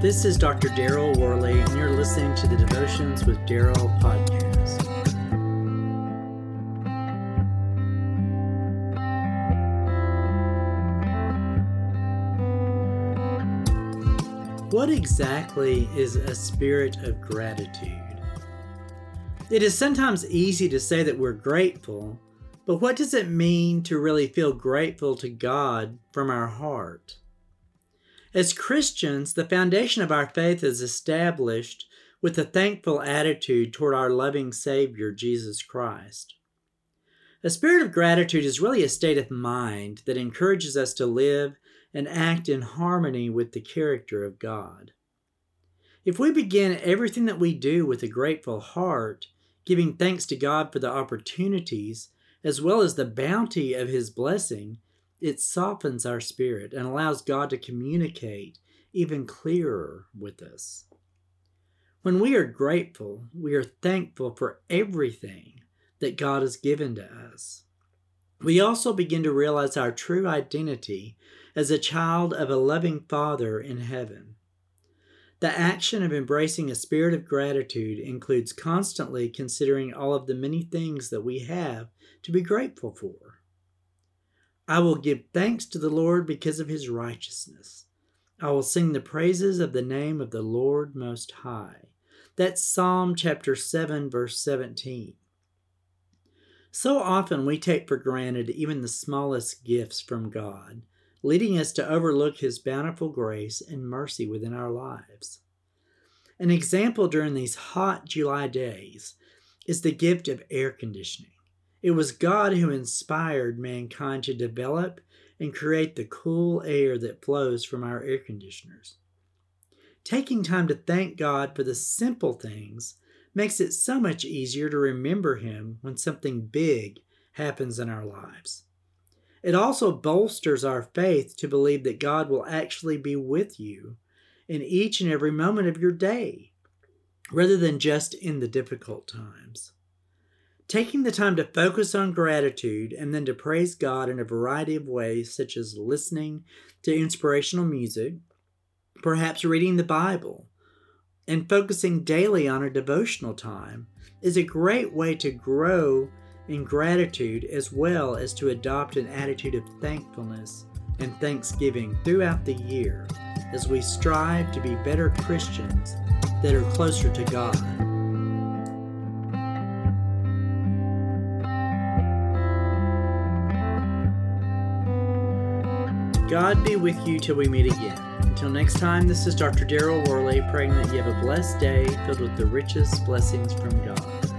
This is Dr. Daryl Worley, and you're listening to the Devotions with Daryl podcast. What exactly is a spirit of gratitude? It is sometimes easy to say that we're grateful, but what does it mean to really feel grateful to God from our heart? As Christians, the foundation of our faith is established with a thankful attitude toward our loving Savior, Jesus Christ. A spirit of gratitude is really a state of mind that encourages us to live and act in harmony with the character of God. If we begin everything that we do with a grateful heart, giving thanks to God for the opportunities as well as the bounty of His blessing, it softens our spirit and allows God to communicate even clearer with us. When we are grateful, we are thankful for everything that God has given to us. We also begin to realize our true identity as a child of a loving Father in heaven. The action of embracing a spirit of gratitude includes constantly considering all of the many things that we have to be grateful for. I will give thanks to the Lord because of his righteousness. I will sing the praises of the name of the Lord Most High. That's Psalm chapter 7, verse 17. So often we take for granted even the smallest gifts from God, leading us to overlook his bountiful grace and mercy within our lives. An example during these hot July days is the gift of air conditioning. It was God who inspired mankind to develop and create the cool air that flows from our air conditioners. Taking time to thank God for the simple things makes it so much easier to remember Him when something big happens in our lives. It also bolsters our faith to believe that God will actually be with you in each and every moment of your day, rather than just in the difficult times. Taking the time to focus on gratitude and then to praise God in a variety of ways, such as listening to inspirational music, perhaps reading the Bible, and focusing daily on a devotional time, is a great way to grow in gratitude as well as to adopt an attitude of thankfulness and thanksgiving throughout the year as we strive to be better Christians that are closer to God. God be with you till we meet again. Until next time, this is Dr. Daryl Worley praying that you have a blessed day filled with the richest blessings from God.